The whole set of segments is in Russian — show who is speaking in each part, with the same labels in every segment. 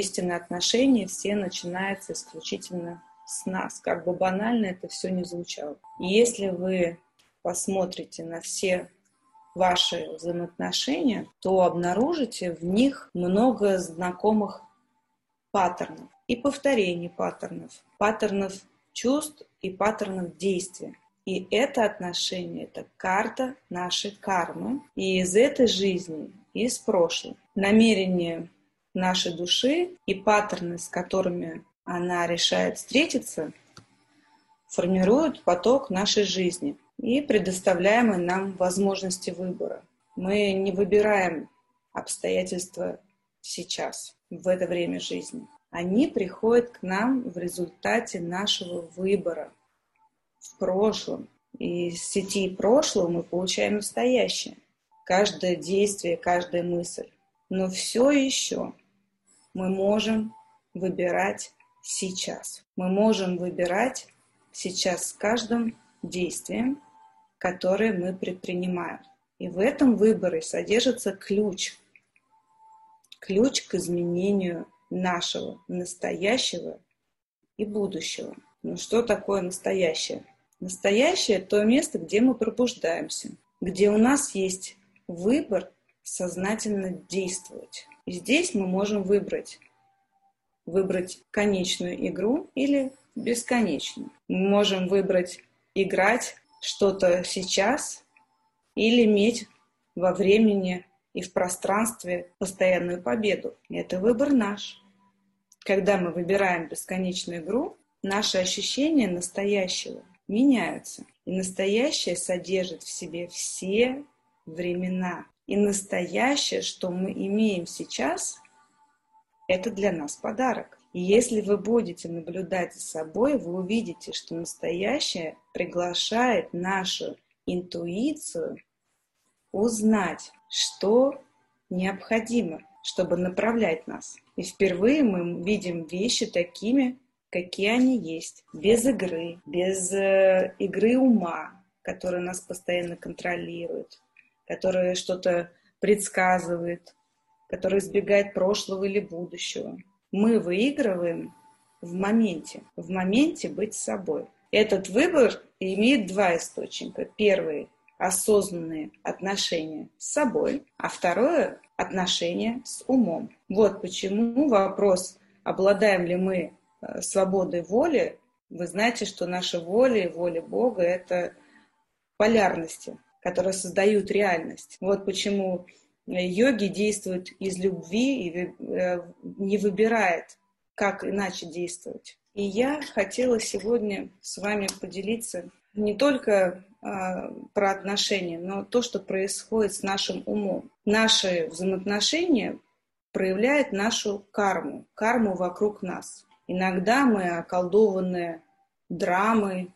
Speaker 1: истинные отношения все начинаются исключительно с нас, как бы банально это все не звучало. И если вы посмотрите на все ваши взаимоотношения, то обнаружите в них много знакомых паттернов и повторений паттернов, паттернов чувств и паттернов действия. И это отношение, это карта нашей кармы. И из этой жизни, из прошлой. Намерение нашей души и паттерны, с которыми она решает встретиться, формируют поток нашей жизни и предоставляемые нам возможности выбора. Мы не выбираем обстоятельства сейчас, в это время жизни. Они приходят к нам в результате нашего выбора в прошлом. И из сети прошлого мы получаем настоящее. Каждое действие, каждая мысль. Но все еще мы можем выбирать сейчас. Мы можем выбирать сейчас с каждым действием, которое мы предпринимаем. И в этом выборе содержится ключ. Ключ к изменению нашего настоящего и будущего. Ну что такое настоящее? Настоящее – то место, где мы пробуждаемся, где у нас есть выбор сознательно действовать. Здесь мы можем выбрать выбрать конечную игру или бесконечную. Мы можем выбрать играть что-то сейчас или иметь во времени и в пространстве постоянную победу. Это выбор наш. Когда мы выбираем бесконечную игру, наши ощущения настоящего меняются. И настоящее содержит в себе все времена. И настоящее, что мы имеем сейчас, это для нас подарок. И если вы будете наблюдать за собой, вы увидите, что настоящее приглашает нашу интуицию узнать, что необходимо, чтобы направлять нас. И впервые мы видим вещи такими, какие они есть, без игры, без э, игры ума, которая нас постоянно контролирует, которая что-то предсказывает, которая избегает прошлого или будущего. Мы выигрываем в моменте, в моменте быть собой. Этот выбор имеет два источника. Первый – осознанные отношения с собой, а второе – отношения с умом. Вот почему вопрос, обладаем ли мы Э, свободой воли, вы знаете, что наша воля и воля Бога – это полярности, которые создают реальность. Вот почему йоги действуют из любви и э, не выбирает, как иначе действовать. И я хотела сегодня с вами поделиться не только э, про отношения, но то, что происходит с нашим умом. Наши взаимоотношения проявляют нашу карму, карму вокруг нас. Иногда мы околдованы драмой,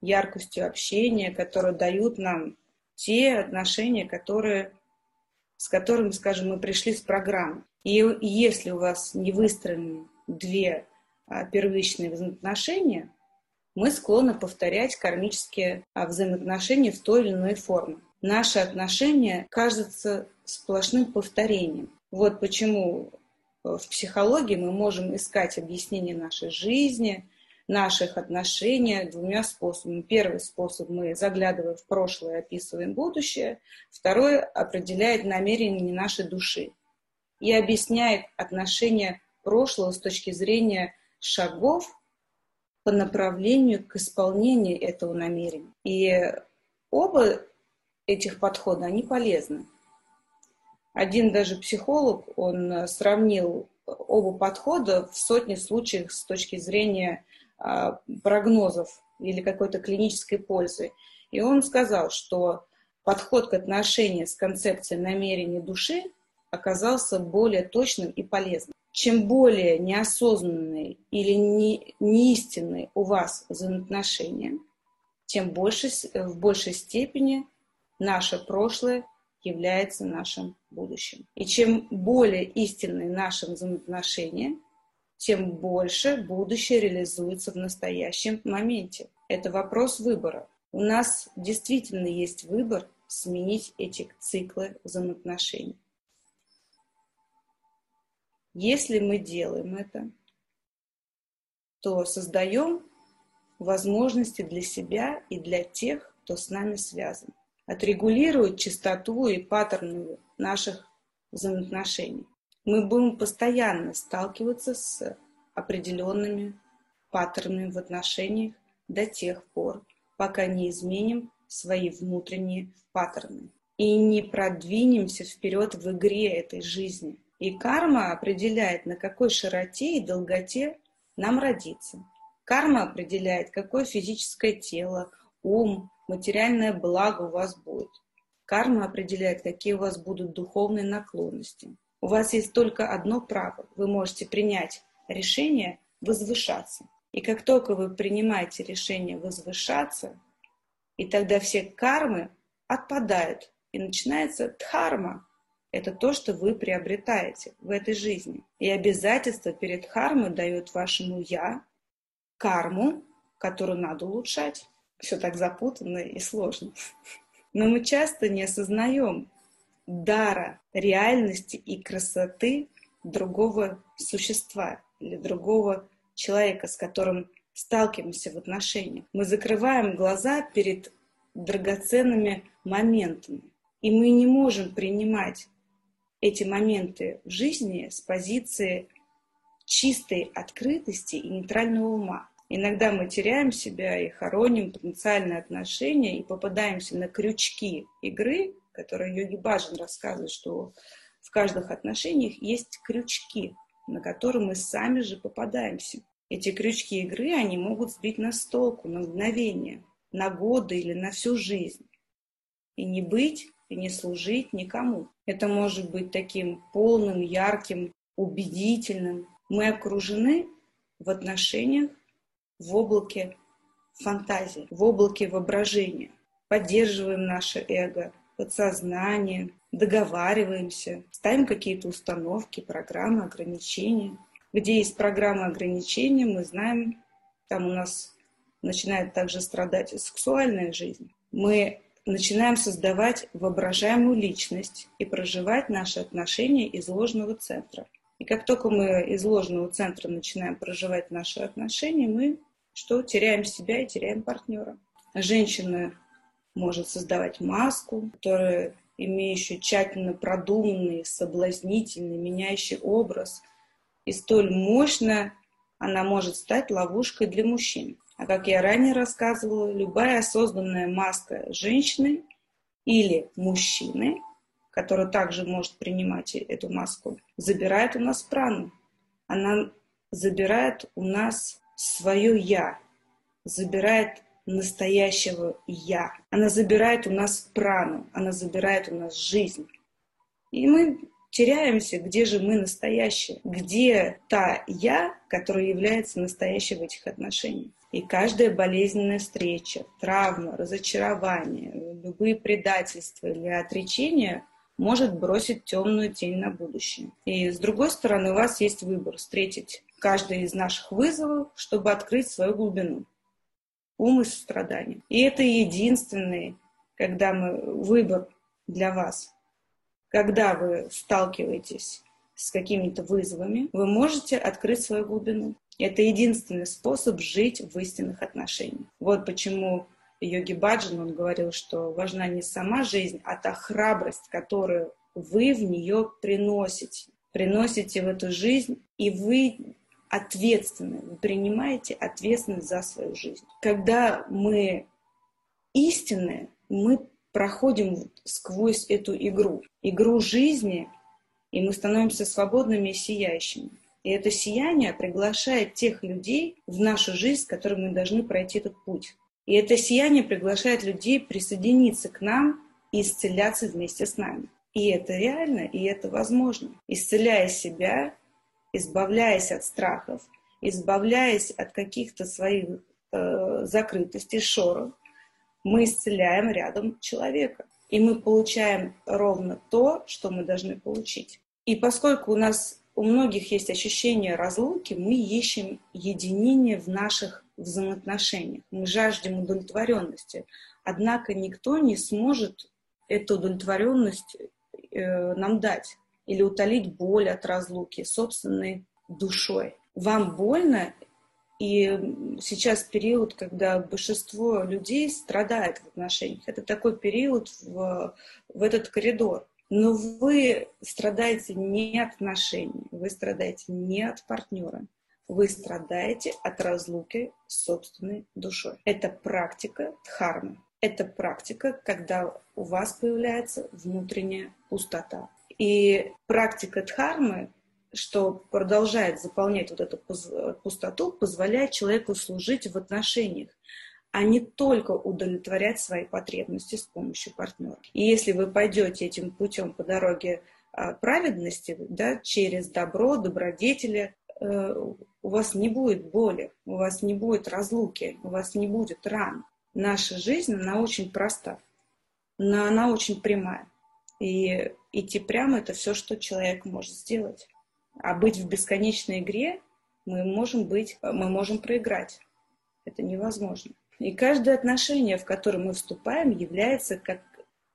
Speaker 1: яркостью общения, которые дают нам те отношения, которые, с которыми, скажем, мы пришли с программы. И если у вас не выстроены две а, первичные взаимоотношения, мы склонны повторять кармические а, взаимоотношения в той или иной форме. Наши отношения кажутся сплошным повторением. Вот почему в психологии мы можем искать объяснение нашей жизни, наших отношений двумя способами. Первый способ мы заглядываем в прошлое описываем будущее. Второй определяет намерение нашей души и объясняет отношение прошлого с точки зрения шагов по направлению к исполнению этого намерения. И оба этих подхода, они полезны. Один даже психолог, он сравнил оба подхода в сотни случаев с точки зрения прогнозов или какой-то клинической пользы. И он сказал, что подход к отношению с концепцией намерения души оказался более точным и полезным. Чем более неосознанные или не, неистинные у вас взаимоотношения, тем больше, в большей степени наше прошлое является нашим будущим. И чем более истинны наши взаимоотношения, тем больше будущее реализуется в настоящем моменте. Это вопрос выбора. У нас действительно есть выбор сменить эти циклы взаимоотношений. Если мы делаем это, то создаем возможности для себя и для тех, кто с нами связан. Отрегулирует частоту и паттерны наших взаимоотношений. Мы будем постоянно сталкиваться с определенными паттернами в отношениях до тех пор, пока не изменим свои внутренние паттерны и не продвинемся вперед в игре этой жизни. И карма определяет, на какой широте и долготе нам родиться. Карма определяет, какое физическое тело, ум, материальное благо у вас будет. Карма определяет, какие у вас будут духовные наклонности. У вас есть только одно право. Вы можете принять решение возвышаться. И как только вы принимаете решение возвышаться, и тогда все кармы отпадают, и начинается дхарма. Это то, что вы приобретаете в этой жизни. И обязательство перед дхармой дает вашему «я» карму, которую надо улучшать. Все так запутанно и сложно. Но мы часто не осознаем дара, реальности и красоты другого существа или другого человека, с которым сталкиваемся в отношениях. Мы закрываем глаза перед драгоценными моментами. И мы не можем принимать эти моменты в жизни с позиции чистой открытости и нейтрального ума. Иногда мы теряем себя и хороним потенциальные отношения и попадаемся на крючки игры, которые йоги Баджан рассказывает, что в каждых отношениях есть крючки, на которые мы сами же попадаемся. Эти крючки игры, они могут сбить нас с толку на мгновение, на годы или на всю жизнь. И не быть, и не служить никому. Это может быть таким полным, ярким, убедительным. Мы окружены в отношениях в облаке фантазии, в облаке воображения. Поддерживаем наше эго, подсознание, договариваемся, ставим какие-то установки, программы, ограничения. Где есть программы ограничения, мы знаем, там у нас начинает также страдать сексуальная жизнь. Мы начинаем создавать воображаемую личность и проживать наши отношения из ложного центра. И как только мы из ложного центра начинаем проживать наши отношения, мы что? Теряем себя и теряем партнера. Женщина может создавать маску, которая имеющую тщательно продуманный, соблазнительный, меняющий образ. И столь мощно она может стать ловушкой для мужчин. А как я ранее рассказывала, любая осознанная маска женщины или мужчины, который также может принимать эту маску, забирает у нас прану. Она забирает у нас свое «я», забирает настоящего «я». Она забирает у нас прану, она забирает у нас жизнь. И мы теряемся, где же мы настоящие, где та «я», которая является настоящей в этих отношениях. И каждая болезненная встреча, травма, разочарование, любые предательства или отречения может бросить темную тень на будущее. И с другой стороны, у вас есть выбор встретить каждый из наших вызовов, чтобы открыть свою глубину, ум и сострадание. И это единственный, когда мы выбор для вас. Когда вы сталкиваетесь с какими-то вызовами, вы можете открыть свою глубину. Это единственный способ жить в истинных отношениях. Вот почему йоги Баджан, он говорил, что важна не сама жизнь, а та храбрость, которую вы в нее приносите. Приносите в эту жизнь, и вы ответственны, вы принимаете ответственность за свою жизнь. Когда мы истинные, мы проходим сквозь эту игру, игру жизни, и мы становимся свободными и сияющими. И это сияние приглашает тех людей в нашу жизнь, с которыми мы должны пройти этот путь. И это сияние приглашает людей присоединиться к нам и исцеляться вместе с нами. И это реально, и это возможно. Исцеляя себя, избавляясь от страхов, избавляясь от каких-то своих э, закрытостей, шоров, мы исцеляем рядом человека. И мы получаем ровно то, что мы должны получить. И поскольку у нас у многих есть ощущение разлуки, мы ищем единение в наших взаимоотношениях. Мы жаждем удовлетворенности. Однако никто не сможет эту удовлетворенность э, нам дать. Или утолить боль от разлуки собственной душой. Вам больно, и сейчас период, когда большинство людей страдает в отношениях. Это такой период в, в этот коридор. Но вы страдаете не от отношений, вы страдаете не от партнера, вы страдаете от разлуки с собственной душой. Это практика дхармы. Это практика, когда у вас появляется внутренняя пустота. И практика дхармы, что продолжает заполнять вот эту пустоту, позволяет человеку служить в отношениях, а не только удовлетворять свои потребности с помощью партнера. И если вы пойдете этим путем по дороге а, праведности, да, через добро, добродетели, э, у вас не будет боли, у вас не будет разлуки, у вас не будет ран. Наша жизнь, она очень проста, но она очень прямая. И идти прямо – это все, что человек может сделать. А быть в бесконечной игре мы можем быть, мы можем проиграть. Это невозможно. И каждое отношение, в которое мы вступаем, является как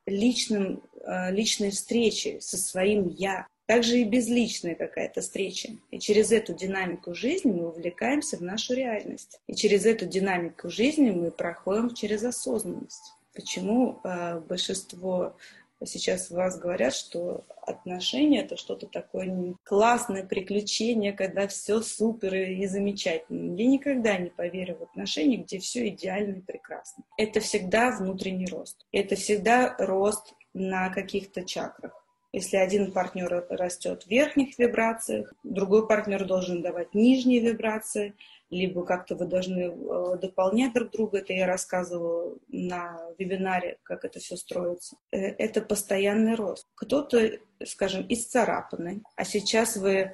Speaker 1: личным, э, личной встречей со своим «я». Также и безличная какая-то встреча. И через эту динамику жизни мы увлекаемся в нашу реальность. И через эту динамику жизни мы проходим через осознанность. Почему э, большинство сейчас вас говорят, что отношения это что-то такое классное приключение, когда все супер и замечательно. Я никогда не поверю в отношения, где все идеально и прекрасно. Это всегда внутренний рост. Это всегда рост на каких-то чакрах. Если один партнер растет в верхних вибрациях, другой партнер должен давать нижние вибрации, либо как-то вы должны э, дополнять друг друга. Это я рассказывала на вебинаре, как это все строится. Э, это постоянный рост. Кто-то, скажем, исцарапанный, а сейчас вы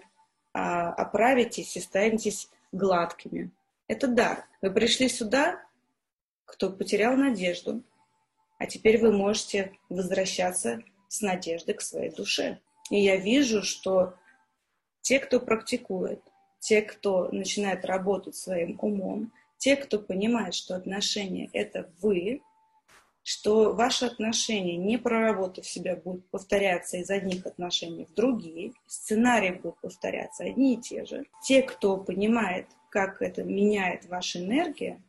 Speaker 1: а, оправитесь и станетесь гладкими. Это дар. Вы пришли сюда, кто потерял надежду, а теперь вы можете возвращаться с надеждой к своей душе. И я вижу, что те, кто практикует, те, кто начинает работать своим умом, те, кто понимает, что отношения — это вы, что ваши отношения, не проработав себя, будут повторяться из одних отношений в другие, сценарии будут повторяться одни и те же. Те, кто понимает, как это меняет ваша энергия,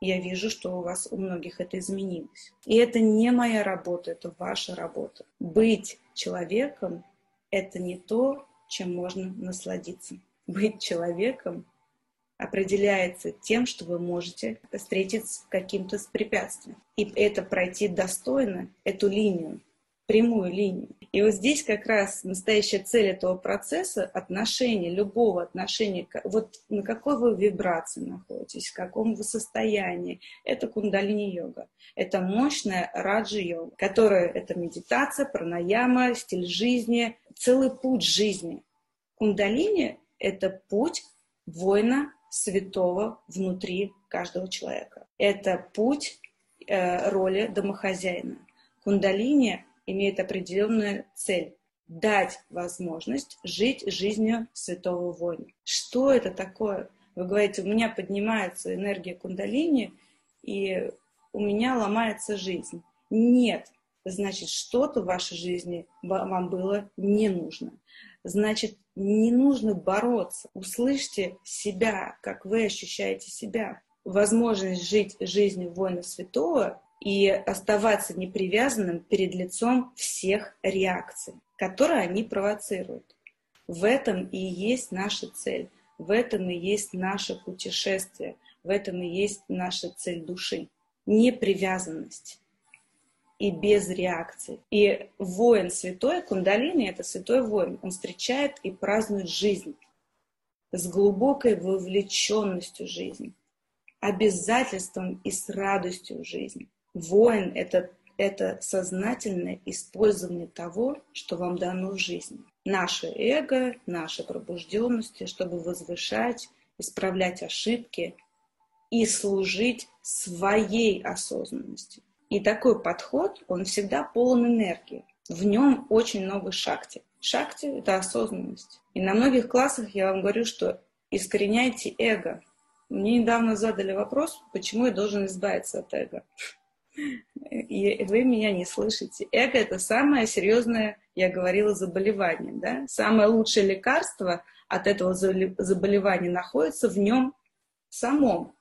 Speaker 1: я вижу, что у вас у многих это изменилось. И это не моя работа, это ваша работа. Быть человеком — это не то, чем можно насладиться. Быть человеком определяется тем, что вы можете встретиться с каким-то препятствием. И это пройти достойно, эту линию, прямую линию. И вот здесь как раз настоящая цель этого процесса, отношения, любого отношения, вот на какой вы вибрации находитесь, в каком вы состоянии, это кундалини-йога. Это мощная раджи-йога, которая это медитация, пранаяма, стиль жизни, целый путь жизни. Кундалини – это путь воина святого внутри каждого человека. Это путь э, роли домохозяина. Кундалини имеет определенную цель – дать возможность жить жизнью святого воина. Что это такое? Вы говорите, у меня поднимается энергия кундалини, и у меня ломается жизнь. Нет, значит, что-то в вашей жизни вам было не нужно. Значит, не нужно бороться. Услышьте себя, как вы ощущаете себя. Возможность жить жизнью воина святого и оставаться непривязанным перед лицом всех реакций, которые они провоцируют. В этом и есть наша цель, в этом и есть наше путешествие, в этом и есть наша цель души. Непривязанность и без реакции. И воин святой, кундалини — это святой воин. Он встречает и празднует жизнь с глубокой вовлеченностью в жизнь, обязательством и с радостью в жизнь. Воин — это, это сознательное использование того, что вам дано в жизни. Наше эго, наши пробужденности, чтобы возвышать, исправлять ошибки и служить своей осознанностью. И такой подход, он всегда полон энергии. В нем очень много шакти. Шакти — это осознанность. И на многих классах я вам говорю, что искореняйте эго. Мне недавно задали вопрос, почему я должен избавиться от эго. И вы меня не слышите. Эго – это самое серьезное, я говорила, заболевание. Да? Самое лучшее лекарство от этого заболевания находится в нем самом.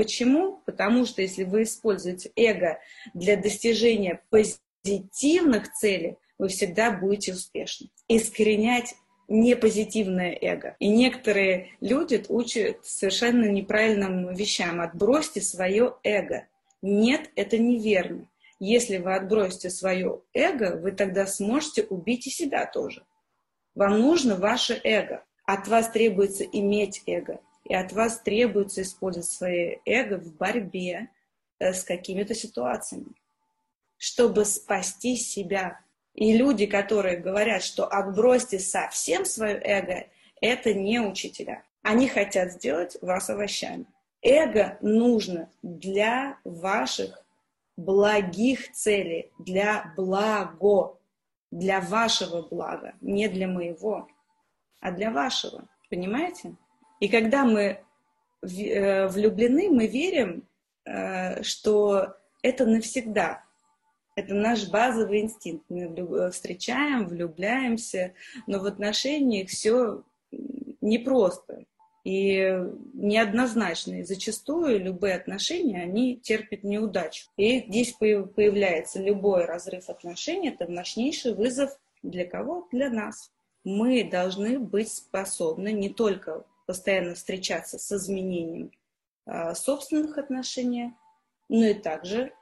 Speaker 1: Почему? Потому что если вы используете эго для достижения позитивных целей, вы всегда будете успешны. Искоренять непозитивное эго. И некоторые люди учат совершенно неправильным вещам. Отбросьте свое эго. Нет, это неверно. Если вы отбросите свое эго, вы тогда сможете убить и себя тоже. Вам нужно ваше эго. От вас требуется иметь эго. И от вас требуется использовать свое эго в борьбе э, с какими-то ситуациями, чтобы спасти себя, и люди, которые говорят, что отбросьте совсем свое эго, это не учителя. Они хотят сделать вас овощами. Эго нужно для ваших благих целей, для благо, для вашего блага, не для моего, а для вашего. Понимаете? И когда мы э, влюблены, мы верим, э, что это навсегда. Это наш базовый инстинкт. Мы э, встречаем, влюбляемся, но в отношениях все непросто и неоднозначно. И зачастую любые отношения, они терпят неудачу. И здесь появляется любой разрыв отношений. Это мощнейший вызов для кого? Для нас. Мы должны быть способны не только постоянно встречаться с изменением а, собственных отношений, но и также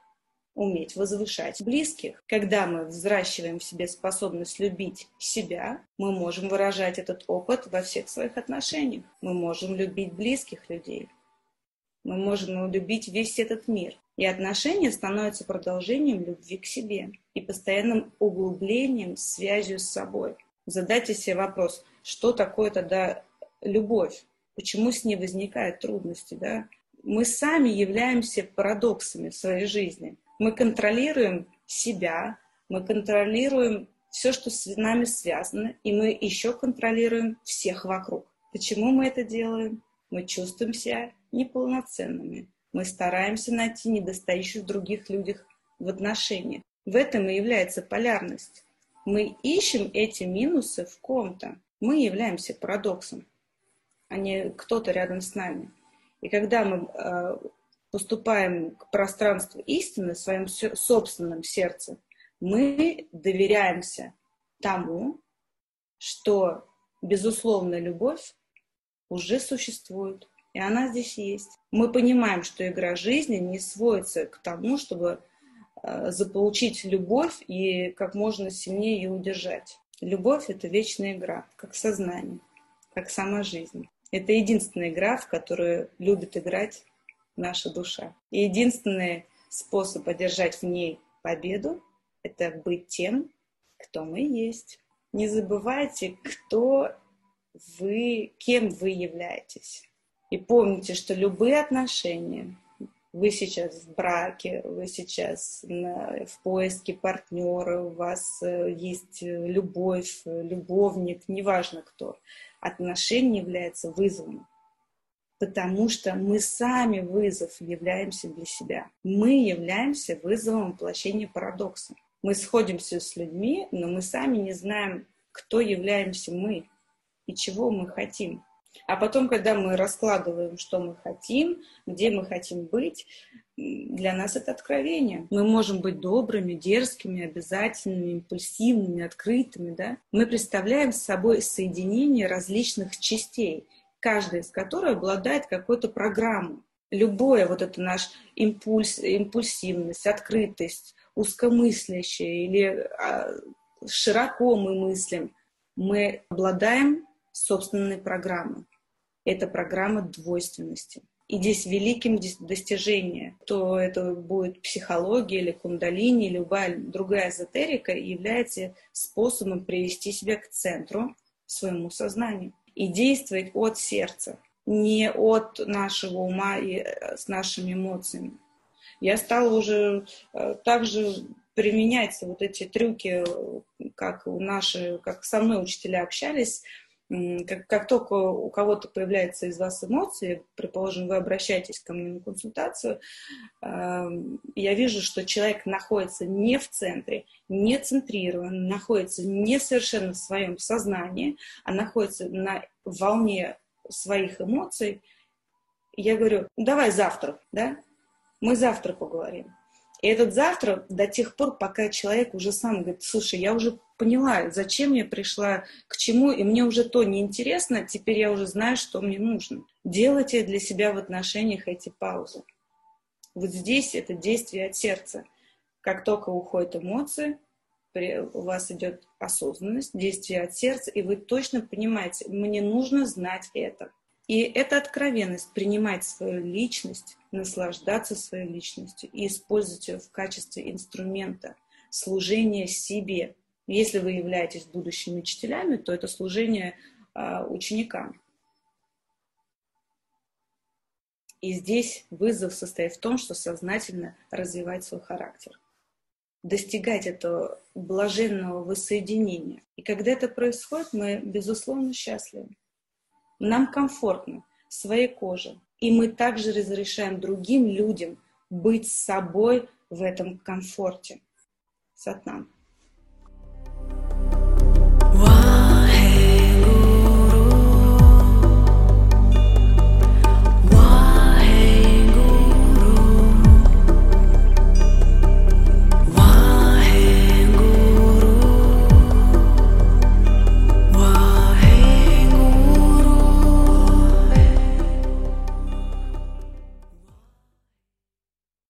Speaker 1: уметь возвышать близких. Когда мы взращиваем в себе способность любить себя, мы можем выражать этот опыт во всех своих отношениях. Мы можем любить близких людей. Мы можем любить весь этот мир. И отношения становятся продолжением любви к себе и постоянным углублением, связью с собой. Задайте себе вопрос, что такое тогда любовь? Почему с ней возникают трудности? Да? Мы сами являемся парадоксами в своей жизни. Мы контролируем себя, мы контролируем все, что с нами связано, и мы еще контролируем всех вокруг. Почему мы это делаем? Мы чувствуем себя неполноценными. Мы стараемся найти недостающих в других людях в отношениях. В этом и является полярность. Мы ищем эти минусы в ком-то. Мы являемся парадоксом, а не кто-то рядом с нами. И когда мы э, поступаем к пространству истины в своем собственном сердце, мы доверяемся тому, что безусловная любовь уже существует, и она здесь есть. Мы понимаем, что игра жизни не сводится к тому, чтобы э, заполучить любовь и как можно сильнее ее удержать. Любовь — это вечная игра, как сознание, как сама жизнь. Это единственная игра, в которую любит играть наша душа. И единственный способ одержать в ней победу — это быть тем, кто мы есть. Не забывайте, кто вы, кем вы являетесь. И помните, что любые отношения, вы сейчас в браке, вы сейчас на, в поиске партнера, у вас э, есть любовь, любовник, неважно кто, отношения являются вызовом потому что мы сами вызов являемся для себя. Мы являемся вызовом воплощения парадокса. Мы сходимся с людьми, но мы сами не знаем, кто являемся мы и чего мы хотим. А потом, когда мы раскладываем, что мы хотим, где мы хотим быть, для нас это откровение. Мы можем быть добрыми, дерзкими, обязательными, импульсивными, открытыми. Да? Мы представляем собой соединение различных частей – каждая из которых обладает какой-то программой. Любое вот это наш импульс, импульсивность, открытость, узкомыслящее или а, широко мы мыслим, мы обладаем собственной программой. Это программа двойственности. И здесь великим достижением, то это будет психология или кундалини, или любая другая эзотерика, является способом привести себя к центру, своему сознанию и действовать от сердца, не от нашего ума и э, с нашими эмоциями. Я стала уже э, также применять вот эти трюки, как наши, как со мной учителя общались, как, как только у кого-то появляется из вас эмоции, предположим, вы обращаетесь ко мне на консультацию, эм, я вижу, что человек находится не в центре, не центрирован, находится не совершенно в своем сознании, а находится на волне своих эмоций, я говорю, давай завтра, да? Мы завтра поговорим. И этот завтра до тех пор, пока человек уже сам говорит, слушай, я уже поняла, зачем я пришла, к чему, и мне уже то неинтересно, теперь я уже знаю, что мне нужно. Делайте для себя в отношениях эти паузы. Вот здесь это действие от сердца. Как только уходят эмоции, у вас идет осознанность, действие от сердца, и вы точно понимаете, мне нужно знать это. И это откровенность, принимать свою личность, наслаждаться своей личностью и использовать ее в качестве инструмента служения себе. Если вы являетесь будущими учителями, то это служение э, ученикам. И здесь вызов состоит в том, что сознательно развивать свой характер, достигать этого блаженного воссоединения. И когда это происходит, мы, безусловно, счастливы. Нам комфортно в своей коже. И мы также разрешаем другим людям быть собой в этом комфорте. Сатнам.